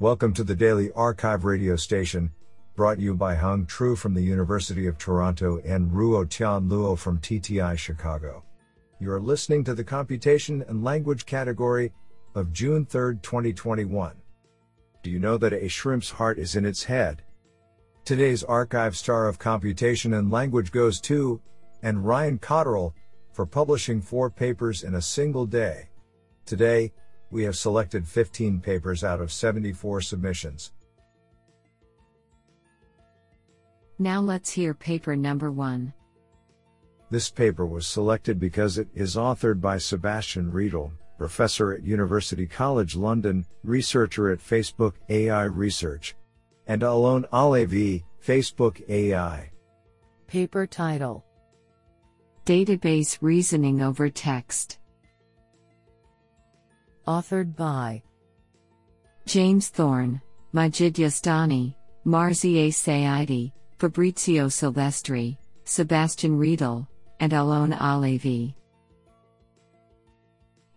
Welcome to the Daily Archive radio station, brought you by Hung Tru from the University of Toronto and Ruo Tian Luo from TTI Chicago. You are listening to the Computation and Language category of June 3, 2021. Do you know that a shrimp's heart is in its head? Today's archive star of computation and language goes to, and Ryan Cotterell, for publishing four papers in a single day. Today, we have selected 15 papers out of 74 submissions. Now let's hear paper number one. This paper was selected because it is authored by Sebastian Riedel, professor at University College London, researcher at Facebook AI Research, and Alon Halevy, Facebook AI. Paper title Database Reasoning over Text. Authored by James Thorne, Majid Yazdani, Marzieh Saeidi, Fabrizio Silvestri, Sebastian Riedel, and Alon Halevy.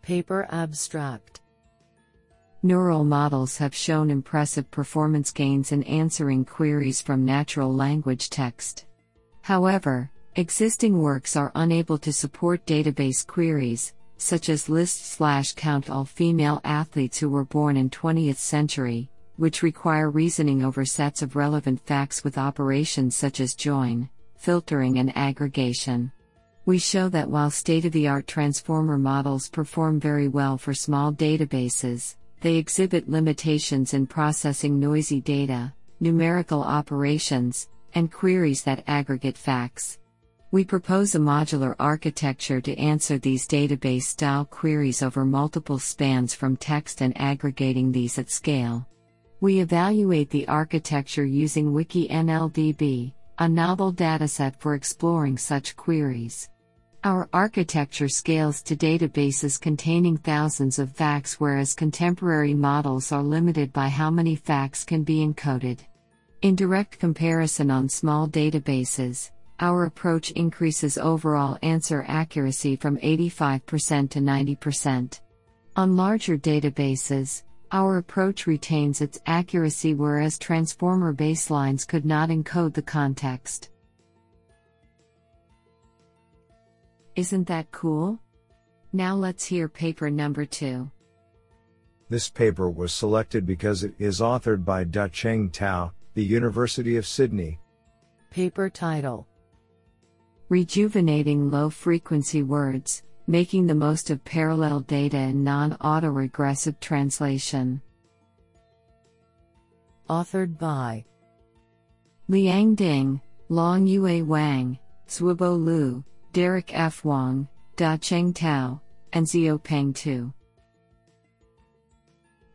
Paper Abstract Neural models have shown impressive performance gains in answering queries from natural language text. However, existing works are unable to support database queries, such as list slash count all female athletes who were born in 20th century, which require reasoning over sets of relevant facts with operations such as join, filtering and aggregation. We show that while state of the art transformer models perform very well for small databases, they exhibit limitations in processing noisy data, numerical operations, and queries that aggregate facts. We propose a modular architecture to answer these database style queries over multiple spans from text and aggregating these at scale. We evaluate the architecture using WikiNLDB, a novel dataset for exploring such queries. Our architecture scales to databases containing thousands of facts, whereas contemporary models are limited by how many facts can be encoded. In direct comparison on small databases, our approach increases overall answer accuracy from 85% to 90%. On larger databases, our approach retains its accuracy, whereas transformer baselines could not encode the context. Isn't that cool? Now let's hear paper number two. This paper was selected because it is authored by Da-Cheng Tao, the University of Sydney. Paper title Rejuvenating Low Frequency Words, Making the Most of Parallel Data in Non Autoregressive Translation. Authored by Liang Ding, Long Yue Wang, Xuebo Liu, Derek F. Wong, Da-Cheng Tao, and Zhaopeng Tu.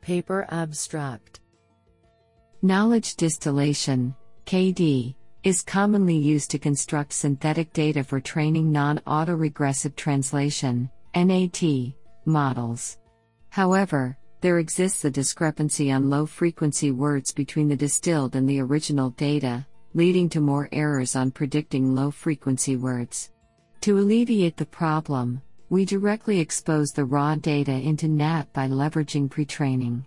Paper Abstract Knowledge distillation, KD, is commonly used to construct synthetic data for training non autoregressive translation NAT, models. However, there exists a discrepancy on low frequency words between the distilled and the original data, leading to more errors on predicting low frequency words. To alleviate the problem, we directly expose the raw data into NAT by leveraging pretraining.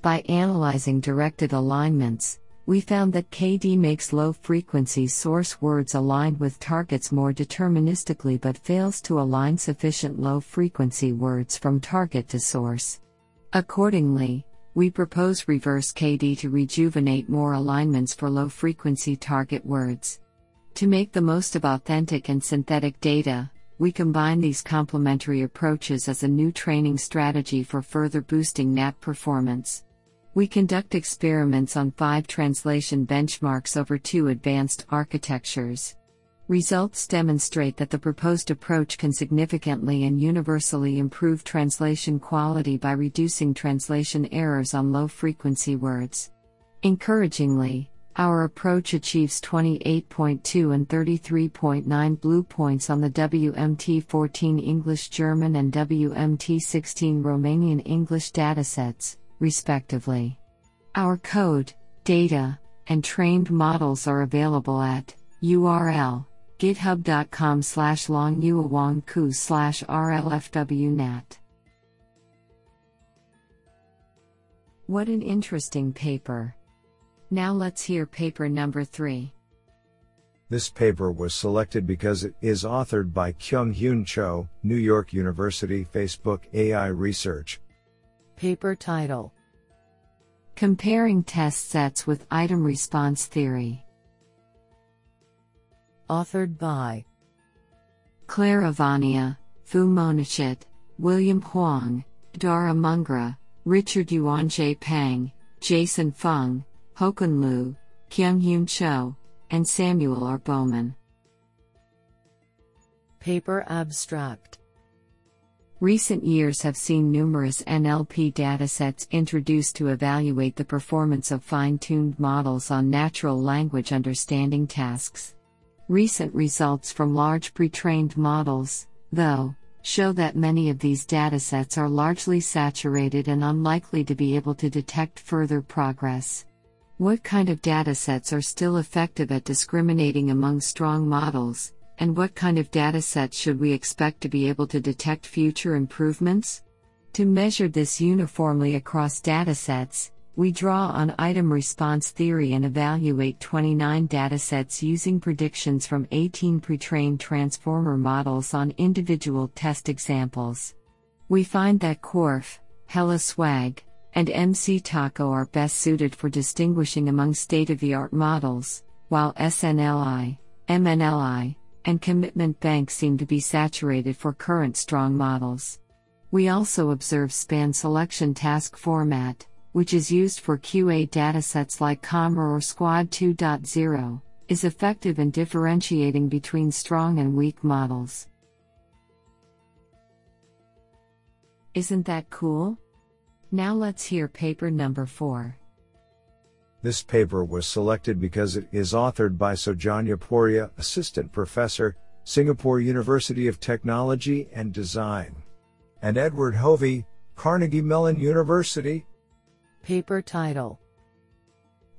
By analyzing directed alignments, we found that KD makes low frequency source words aligned with targets more deterministically but fails to align sufficient low frequency words from target to source. Accordingly, we propose reverse KD to rejuvenate more alignments for low frequency target words. To make the most of authentic and synthetic data, we combine these complementary approaches as a new training strategy for further boosting NAT performance. We conduct experiments on five translation benchmarks over two advanced architectures. Results demonstrate that the proposed approach can significantly and universally improve translation quality by reducing translation errors on low frequency words. Encouragingly, our approach achieves 28.2 and 33.9 BLEU points on the WMT 14 English German and WMT 16 Romanian English datasets, respectively. Our code, data, and trained models are available at URL github.com slash longyuawangku slash rlfwnat. What an interesting paper. Now let's hear paper number 3. This paper was selected because it is authored by Kyung Hyun Cho, New York University Facebook AI Research. Paper title Comparing test sets with item response theory. Authored by Clara Vania, Fu Monachit, William Huang, Dhara Mungra, Richard Yuanzhe Pang, Jason Phang, Haokun Liu, Kyung Hyun Cho, and Samuel R. Bowman. Paper Abstract Recent years have seen numerous NLP datasets introduced to evaluate the performance of fine tuned models on natural language understanding tasks. Recent results from large pre trained models, though, show that many of these datasets are largely saturated and unlikely to be able to detect further progress. What kind of datasets are still effective at discriminating among strong models, and what kind of datasets should we expect to be able to detect future improvements? To measure this uniformly across datasets, we draw on item response theory and evaluate 29 datasets using predictions from 18 pre trained transformer models on individual test examples. We find that Quoref, Hella Swag, and MC-TACO are best suited for distinguishing among state of the art models, while SNLI, MNLI, and Commitment banks seem to be saturated for current strong models. We also observe span selection task format, which is used for QA datasets like QAMR or SQuAD 2.0, is effective in differentiating between strong and weak models. Isn't that cool? Now let's hear paper number 4. This paper was selected because it is authored by Soujanya Poria, Assistant Professor, Singapore University of Technology and Design, and Eduard Hovy, Carnegie Mellon University. Paper title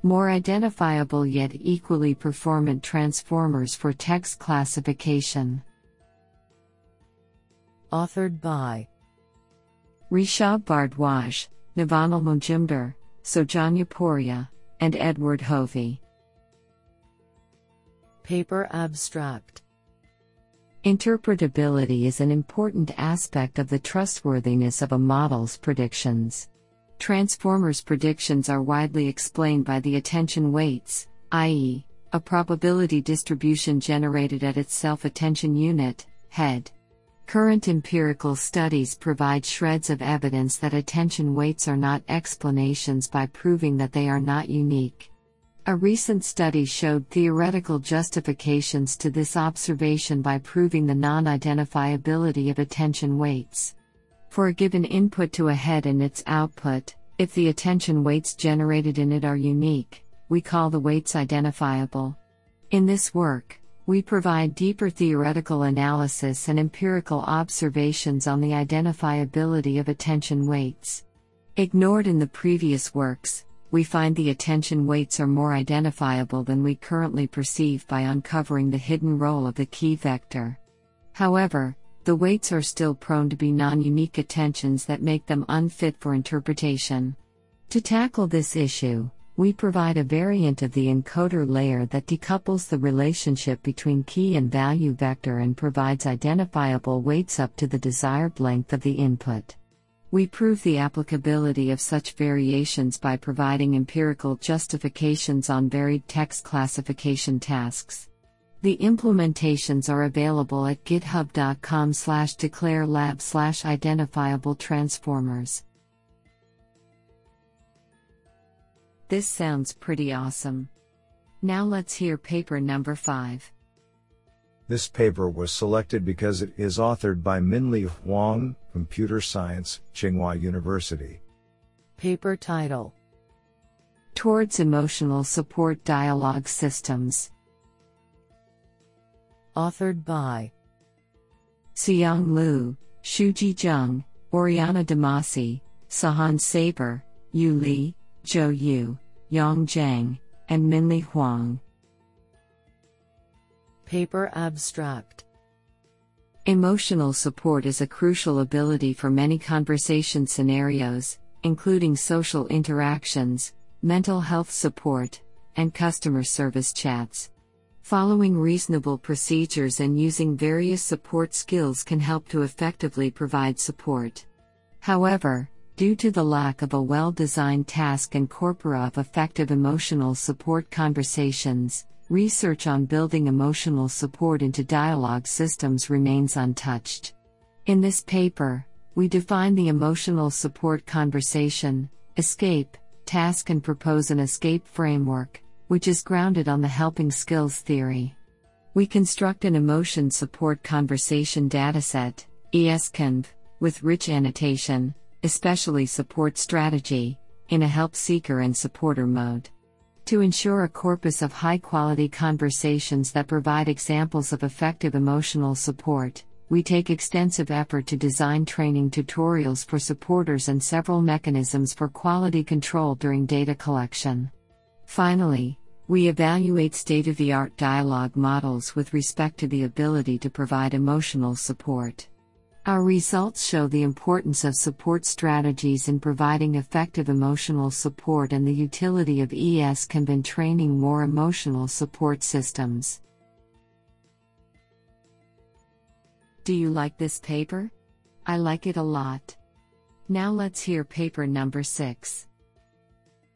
More identifiable yet equally performant transformers for text classification. Authored by Rishabh Bhardwaj, Navonil Majumder, Soujanya Poria, and Eduard Hovy. Paper Abstract Interpretability is an important aspect of the trustworthiness of a model's predictions. Transformers' predictions are widely explained by the attention weights, i.e., a probability distribution generated at its self attention unit, head. Current empirical studies provide shreds of evidence that attention weights are not explanations by proving that they are not unique. A recent study showed theoretical justifications to this observation by proving the non identifiability of attention weights. For a given input to a head and its output, if the attention weights generated in it are unique, we call the weights identifiable. In this work, we provide deeper theoretical analysis and empirical observations on the identifiability of attention weights. Ignored in the previous works, we find the attention weights are more identifiable than we currently perceive by uncovering the hidden role of the key vector. However, the weights are still prone to be non unique attentions that make them unfit for interpretation. To tackle this issue, we provide a variant of the encoder layer that decouples the relationship between key and value vector and provides identifiable weights up to the desired length of the input. We prove the applicability of such variations by providing empirical justifications on varied text classification tasks. The implementations are available at github.com slash declare lab slash identifiable transformers. This sounds pretty awesome. Now let's hear paper number 5. This paper was selected because it is authored by Minlie Huang, Computer Science, Tsinghua University. Paper title Towards Emotional Support Dialogue Systems. Authored by Siyang Liu, Chujie Zheng, Orianna Demasi, Sahand Sabour, Yu Li, Zhou Yu. Yang Zhang, and Minlie Huang. Paper Abstract Emotional support is a crucial ability for many conversation scenarios, including social interactions, mental health support, and customer service chats. Following reasonable procedures and using various support skills can help to effectively provide support. However, due to the lack of a well designed task and corpora of effective emotional support conversations, research on building emotional support into dialogue systems remains untouched. In this paper, we define the emotional support conversation, escape, task, and propose an escape framework, which is grounded on the helping skills theory. We construct an emotion support conversation dataset, ESCONV, with rich annotation, especially support strategy, in a help seeker and supporter mode. To ensure a corpus of high quality conversations that provide examples of effective emotional support, we take extensive effort to design training tutorials for supporters and several mechanisms for quality control during data collection. Finally, we evaluate state of the art dialogue models with respect to the ability to provide emotional support. Our results show the importance of support strategies in providing effective emotional support and the utility of ESCONV in training more emotional support systems. Do you like this paper? I like it a lot. Now let's hear paper number 6.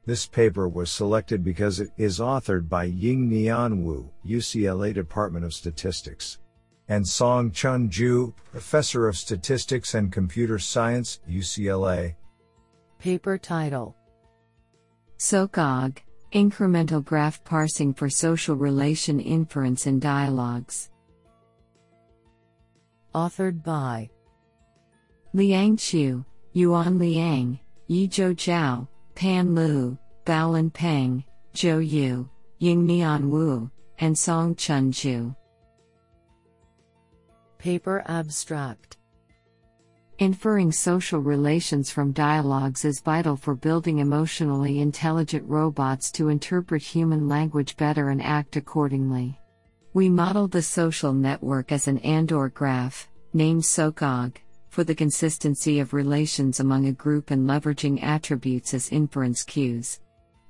This paper was selected because it is authored by Ying Nian Wu, UCLA Department of Statistics, and Song-Chun Zhu, Professor of Statistics and Computer Science, UCLA. Paper title SocAoG Incremental Graph Parsing for Social Relation Inference in Dialogues. Authored by Liang Xu, Yuan Liang, Yizhou Zhao, Pan Lu, Baolin Peng, Zhou Yu, Yingnian Wu, and Song-Chun Zhu. Paper Abstract Inferring social relations from dialogues is vital for building emotionally intelligent robots to interpret human language better and act accordingly. We model the social network as an And-Or graph, named SocAoG for the consistency of relations among a group and leveraging attributes as inference cues.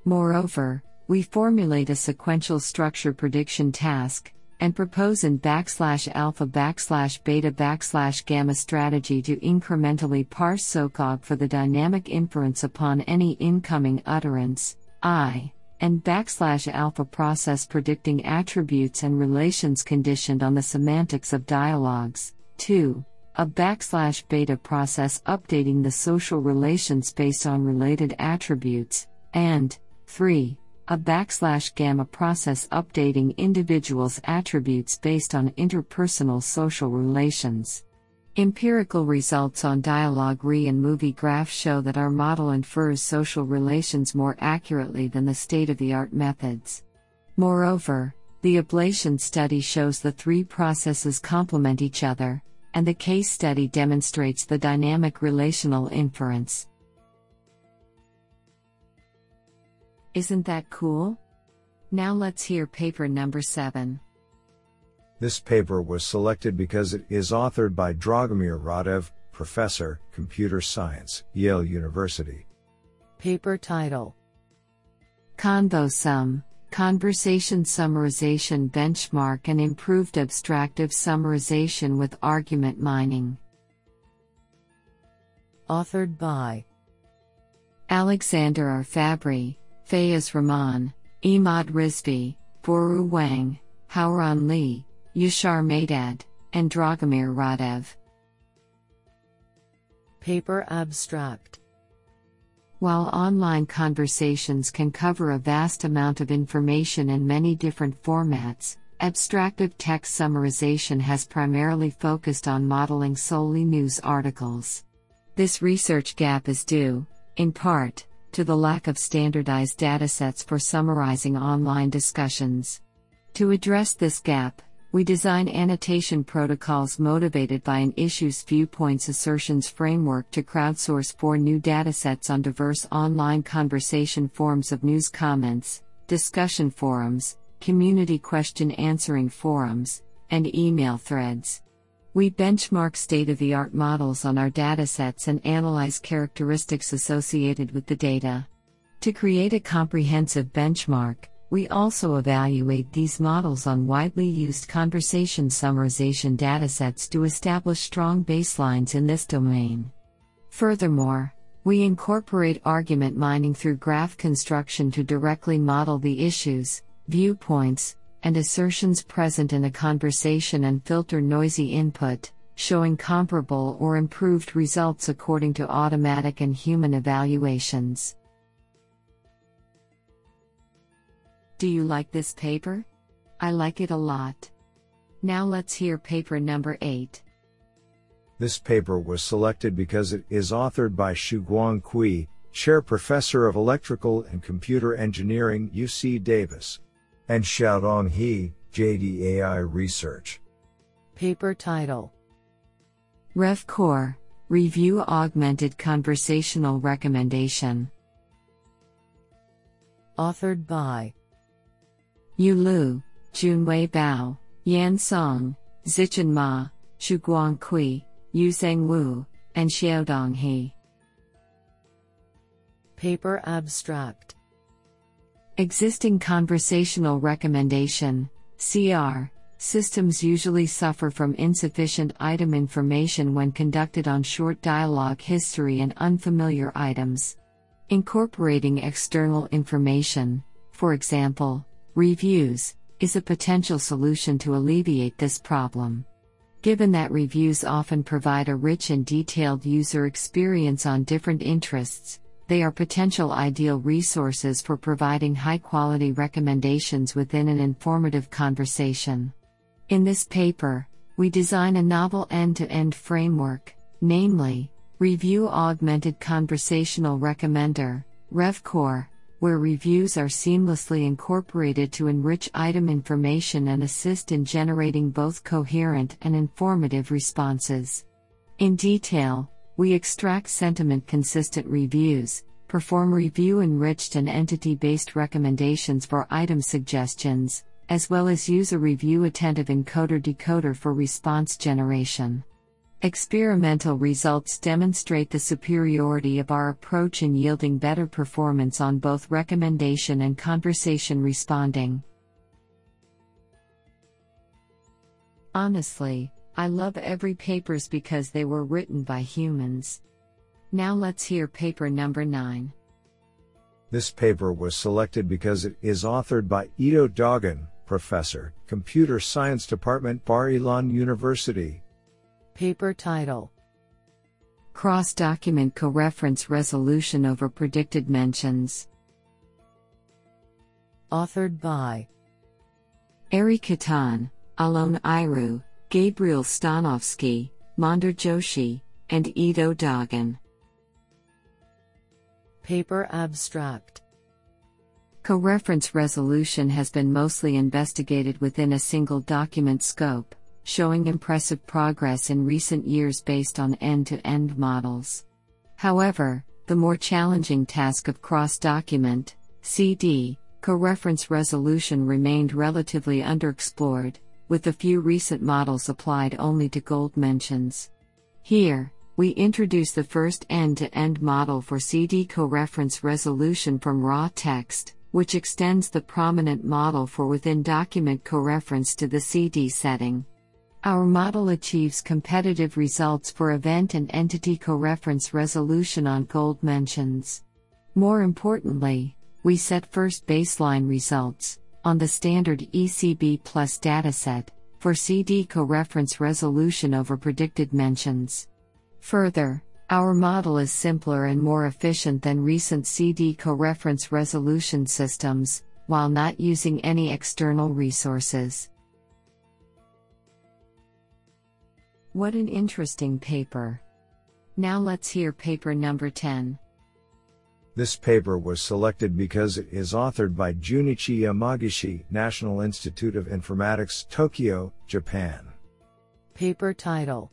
Moreover, we formulate a sequential structure prediction task and propose an backslash alpha backslash beta backslash gamma strategy to incrementally parse SocAoG for the dynamic inference upon any incoming utterance, I, and backslash alpha process predicting attributes and relations conditioned on the semantics of dialogues, 2 a backslash beta process updating the social relations based on related attributes, and 3. A backslash gamma process updating individuals' attributes based on interpersonal social relations. Empirical results on DialogRE and MovieGraphs show that our model infers social relations more accurately than the state of the art methods. Moreover, the ablation study shows the three processes complement each other, and the case study demonstrates the dynamic relational inference. Isn't that cool? Now let's hear paper number 7. This paper was selected because it is authored by Dragomir Radev, Professor, Computer Science, Yale University. Paper title ConvoSumm Conversation Summarization Benchmark and Improved Abstractive Summarization with Argument Mining. Authored by Alexander R. Fabbri, Faiaz Rahman, Imad Rizvi, Boru Wang, Haoran Li, Yashar Mehdad, and Dragomir Radev. Paper Abstract while online conversations can cover a vast amount of information in many different formats, abstractive text summarization has primarily focused on modeling solely news articles. This research gap is due, in part, to the lack of standardized datasets for summarizing online discussions. To address this gap, we design annotation protocols motivated by an issues viewpoints assertions framework to crowdsource four new datasets on diverse online conversation forms of news comments, discussion forums, community question answering forums, and email threads. We benchmark state of the art models on our datasets and analyze characteristics associated with the data. To create a comprehensive benchmark, we also evaluate these models on widely used conversation summarization datasets to establish strong baselines in this domain. Furthermore, we incorporate argument mining through graph construction to directly model the issues, viewpoints, and assertions present in a conversation and filter noisy input, showing comparable or improved results according to automatic and human evaluations. Do you like this paper? I like it a lot. Now let's hear paper number 8. This paper was selected because it is authored by Shuguang Cui, Chair Professor of Electrical and Computer Engineering, UC Davis, and Xiaodong He, JDAI Research. Paper title RevCore Review Augmented Conversational Recommendation. Authored by Yu Lu, Junwei Bao, Yan Song, Zichen Ma, Shuguang Cui, Youzheng Wu, and Xiaodong He. Paper Abstract Existing Conversational Recommendation CR Systems usually suffer from insufficient item information when conducted on short dialogue history and unfamiliar items. Incorporating external information, for example, Reviews is a potential solution to alleviate this problem. Given that reviews often provide a rich and detailed user experience on different interests, they are potential ideal resources for providing high quality recommendations within an informative conversation. In this paper, we design a novel end to end framework, namely, Review Augmented Conversational Recommender, RevCore where reviews are seamlessly incorporated to enrich item information and assist in generating both coherent and informative responses. In detail, we extract sentiment consistent reviews, perform review enriched and entity based recommendations for item suggestions, as well as use a review attentive encoder decoder for response generation. Experimental results demonstrate the superiority of our approach in yielding better performance on both recommendation and conversation responding. Honestly, I love every papers because they were written by humans. Now let's hear paper number 9. This paper was selected because it is authored by Ido Dagan, Professor, Computer Science Department, Bar Ilan University, Paper title Cross document co-reference resolution over predicted mentions. Authored by Arie Cattan, Alon Eirew, Gabriel Stanovsky, Mandar Joshi, and Ido Dagan. Paper Abstract Co-reference resolution has been mostly investigated within a single document scope showing impressive progress in recent years based on end to end models. However, the more challenging task of cross document, CD, co-reference resolution remained relatively underexplored, with a few recent models applied only to gold mentions. Here, we introduce the first end to end model for CD co-reference resolution from raw text, which extends the prominent model for within document co-reference to the CD setting. Our model achieves competitive results for event and entity co-reference resolution on gold mentions. More importantly, we set first baseline results on the standard ECB plus dataset for CD co-reference resolution over predicted mentions. Further, our model is simpler and more efficient than recent CD co-reference resolution systems, while not using any external resources. What an interesting paper. Now let's hear paper number 10. This paper was selected because it is authored by Junichi Yamagishi, National Institute of Informatics, Tokyo, Japan. Paper title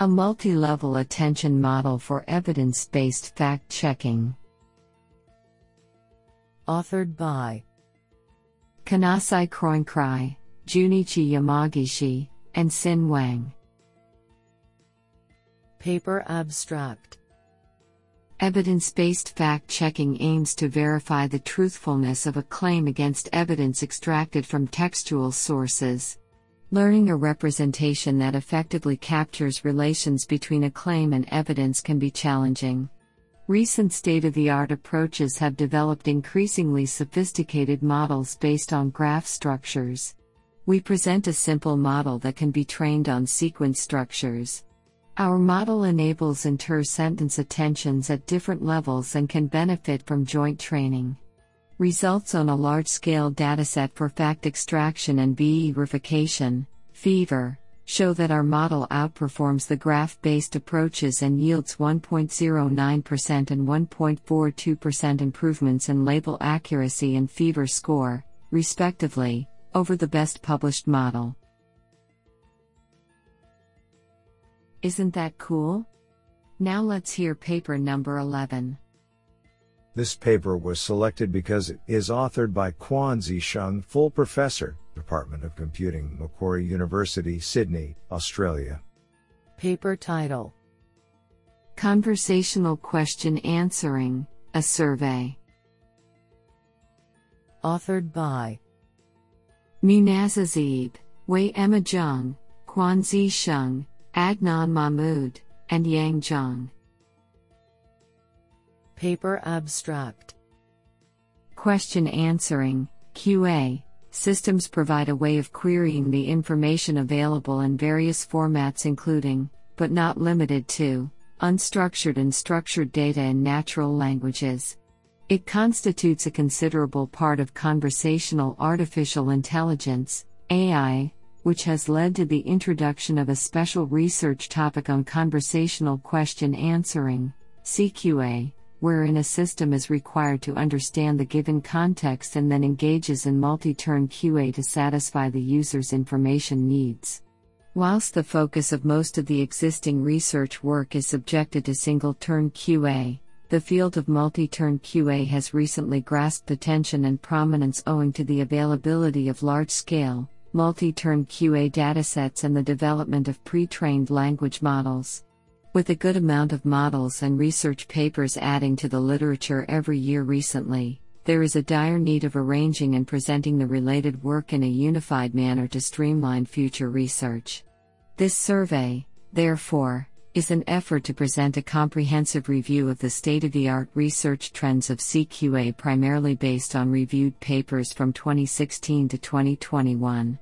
A multi level attention model for evidence based fact checking. Authored by Canasai Kruengkrai, Junichi Yamagishi, and Xin Wang. Paper Abstract Evidence based fact checking aims to verify the truthfulness of a claim against evidence extracted from textual sources. Learning a representation that effectively captures relations between a claim and evidence can be challenging. Recent state of the art approaches have developed increasingly sophisticated models based on graph structures. We present a simple model that can be trained on sequence structures. Our model enables inter-sentence attentions at different levels and can benefit from joint training. Results on a large-scale dataset for fact extraction and verification, fever, show that our model outperforms the graph-based approaches and yields 1.09% and 1.42% improvements in label accuracy and fever score, respectively, over the best published model. Isn't that cool? Now let's hear paper number 11. This paper was selected because it is authored by Kuan-Zi Hsiung, full professor, Department of Computing, Macquarie University, Sydney, Australia. Paper title Conversational Question Answering A Survey. Authored by Munazza Zaib, Wei Emma Zhang, Kuan-Zi Hsiung, Adnan Mahmood, and Yang Zhang. Paper Abstract Question Answering QA Systems provide a way of querying the information available in various formats, including, but not limited to, unstructured and structured data in natural languages. It constitutes a considerable part of conversational artificial intelligence, AI, which has led to the introduction of a special research topic on conversational question answering, CQA, wherein a system is required to understand the given context and then engages in multi turn QA to satisfy the user's information needs. Whilst the focus of most of the existing research work is subjected to single turn QA, the field of multi turn QA has recently grasped attention and prominence owing to the availability of large scale, multi turn QA datasets, and the development of pre trained language models. With a good amount of models and research papers adding to the literature every year recently, there is a dire need of arranging and presenting the related work in a unified manner to streamline future research. This survey, therefore, is an effort to present a comprehensive review of the state of the art research trends of CQA primarily based on reviewed papers from 2016 to 2021.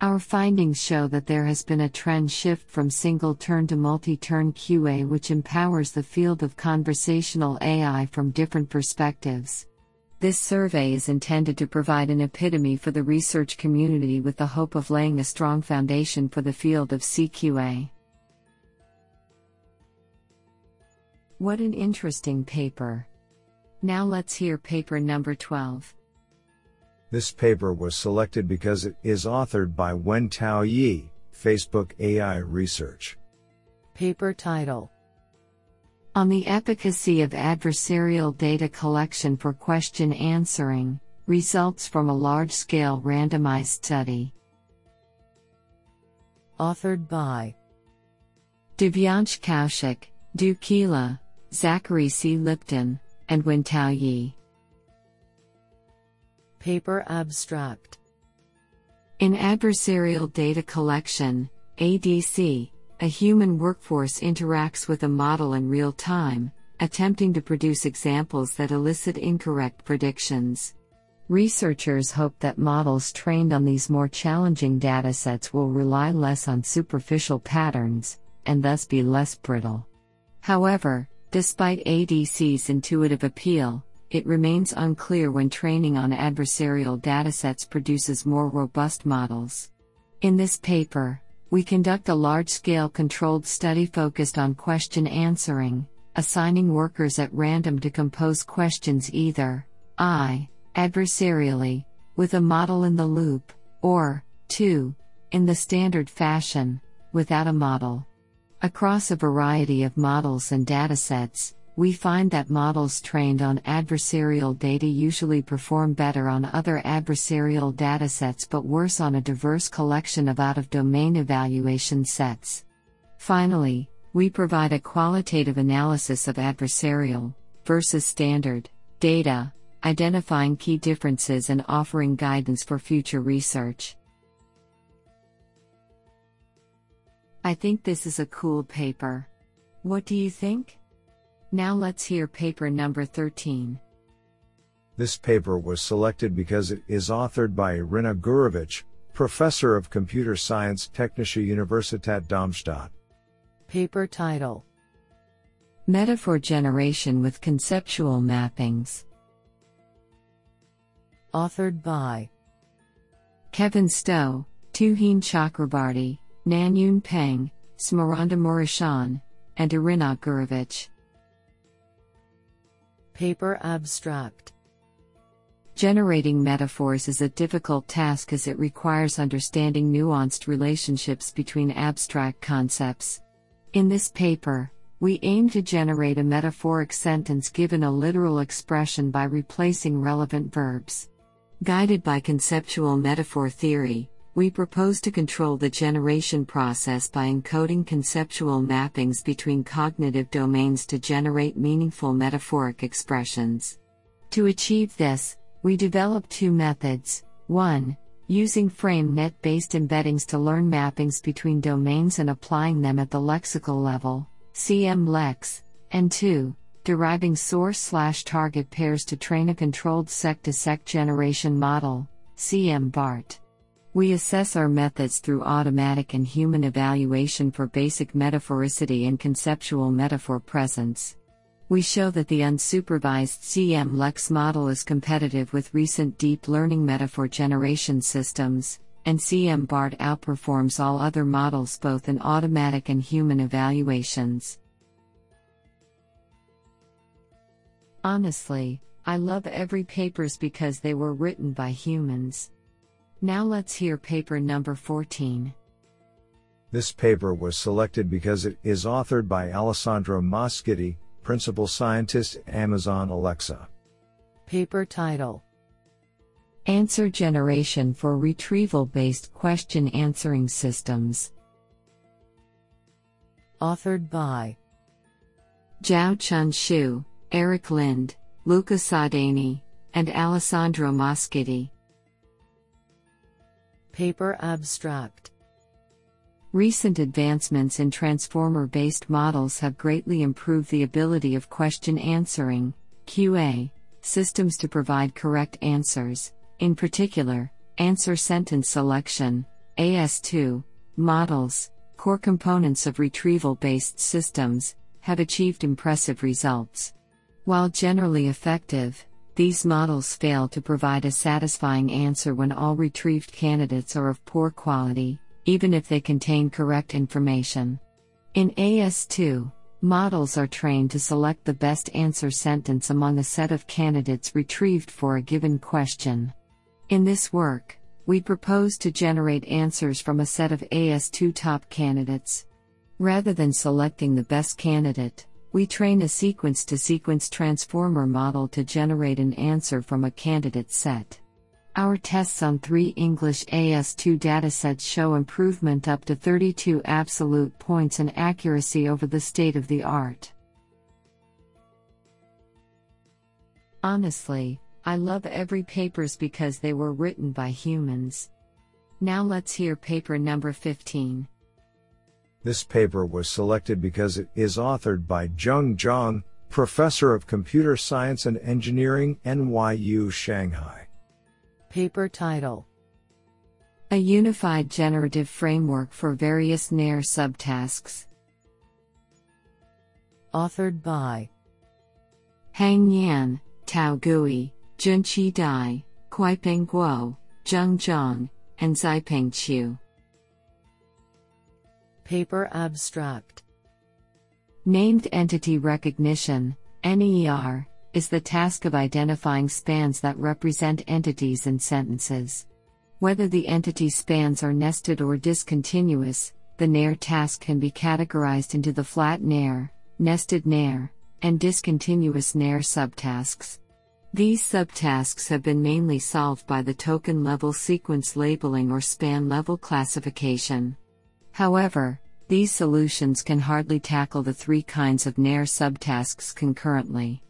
Our findings show that there has been a trend shift from single turn to multi turn QA, which empowers the field of conversational AI from different perspectives. This survey is intended to provide an epitome for the research community with the hope of laying a strong foundation for the field of CQA. What an interesting paper. Now let's hear paper number 12. This paper was selected because it is authored by Wen-tau Yih, Facebook AI Research. Paper title On the efficacy of adversarial data collection for question answering, results from a large scale randomized study. Authored by Divyansh Kaushik, Douwe Kiela, Zachary C. Lipton, and Wen-tau Yih. Paper Abstract In adversarial data collection, ADC, a human workforce interacts with a model in real time, attempting to produce examples that elicit incorrect predictions. Researchers hope that models trained on these more challenging datasets will rely less on superficial patterns, and thus be less brittle. However, Despite ADC's intuitive appeal, it remains unclear when training on adversarial datasets produces more robust models. In this paper, we conduct a large scale controlled study focused on question answering, assigning workers at random to compose questions either I, adversarially, with a model in the loop, or 2, in the standard fashion, without a model. Across a variety of models and datasets, we find that models trained on adversarial data usually perform better on other adversarial datasets but worse on a diverse collection of out of domain evaluation sets. Finally, We provide a qualitative analysis of adversarial versus standard data, identifying key differences and offering guidance for future research. I think this is a cool paper. What do you think? Now let's hear paper number 13. This paper was selected because it is authored by Iryna Gurevych, Professor of Computer Science Technische Universität Darmstadt. Paper title Metaphor Generation with Conceptual Mappings. Authored by Kevin Stowe, Tuhin Chakrabarty, Nanyun Peng, Smaranda Muresan, and Iryna Gurevych. Paper abstract Generating metaphors is a difficult task as it requires understanding nuanced relationships between abstract concepts. In this paper, we aim to generate a metaphoric sentence given a literal expression by replacing relevant verbs. Guided by conceptual metaphor theory, we propose to control the generation process by encoding conceptual mappings between cognitive domains to generate meaningful metaphoric expressions. To achieve this, we develop two methods. 1. Using FrameNet based embeddings to learn mappings between domains and applying them at the lexical level, CM-LEX, and 2. Deriving source slash target pairs to train a controlled sec to sec generation model, CM-BART. We assess our methods through automatic and human evaluation for basic metaphoricity and conceptual metaphor presence. We show that the unsupervised CM Lex model is competitive with recent deep learning metaphor generation systems, and CM BART outperforms all other models both in automatic and human evaluations. Honestly, I love every papers because they were written by humans. Now let's hear paper number 14. This paper was selected because it is authored by Alessandro Moschitti, Principal Scientist Amazon Alexa. Paper title Answer Generation for Retrieval Based Question Answering Systems. Authored by Chao-Chun Hsu, Eric Lind, Luca Soldaini, and Alessandro Moschitti. Paper abstract Recent advancements in transformer based models have greatly improved the ability of question answering QA, systems to provide correct answers, in particular, answer sentence selection, AS2, models, core components of retrieval based systems, have achieved impressive results. While generally effective, these models fail to provide a satisfying answer when all retrieved candidates are of poor quality, even if they contain correct information. In AS2, models are trained to select the best answer sentence among a set of candidates retrieved for a given question. In this work, we propose to generate answers from a set of AS2 top candidates. Rather than selecting the best candidate, we train a sequence to sequence transformer model to generate an answer from a candidate set. Our tests on three English AS2 datasets show improvement up to 32 absolute points in accuracy over the state of the art. Honestly, I love every papers because they were written by humans. Now let's hear paper number 15. This paper was selected because it is authored by Zheng Zhang, Professor of Computer Science and Engineering, NYU Shanghai. Paper title A Unified Generative Framework for Various NER Subtasks. Authored by Hang Yan, Tao Gui, Junqi Dai, Qipeng Guo, Zheng Zhang, and Xipeng Qiu. Paper abstract Named Entity Recognition, NER, is the task of identifying spans that represent entities in sentences. Whether the entity spans are nested or discontinuous, the NER task can be categorized into the flat NER, nested NER, and discontinuous NER subtasks. These subtasks have been mainly solved by the token level sequence labeling or span level classification. However, These solutions can hardly tackle the three kinds of NER subtasks concurrently.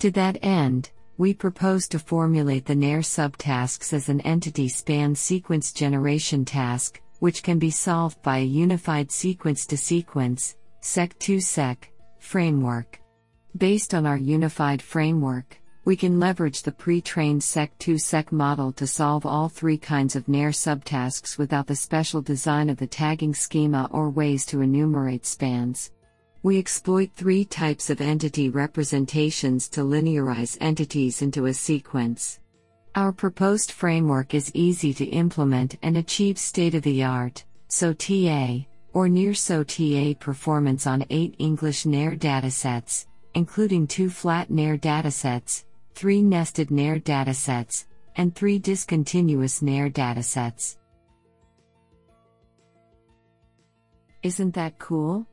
To that end, we propose to formulate the NER subtasks as an entity span sequence generation task, which can be solved by a unified sequence to sequence, SEQ2SEQ, framework. Based on our unified framework, we can leverage the pre-trained SEQ2SEQ model to solve all three kinds of NER subtasks without the special design of the tagging schema or ways to enumerate spans. We exploit three types of entity representations to linearize entities into a sequence. Our proposed framework is easy to implement and achieves state-of-the-art, SOTA, or near SOTA performance on 8 English NER datasets, including two flat NER datasets, three nested NER datasets, and three discontinuous NER datasets. Isn't that cool?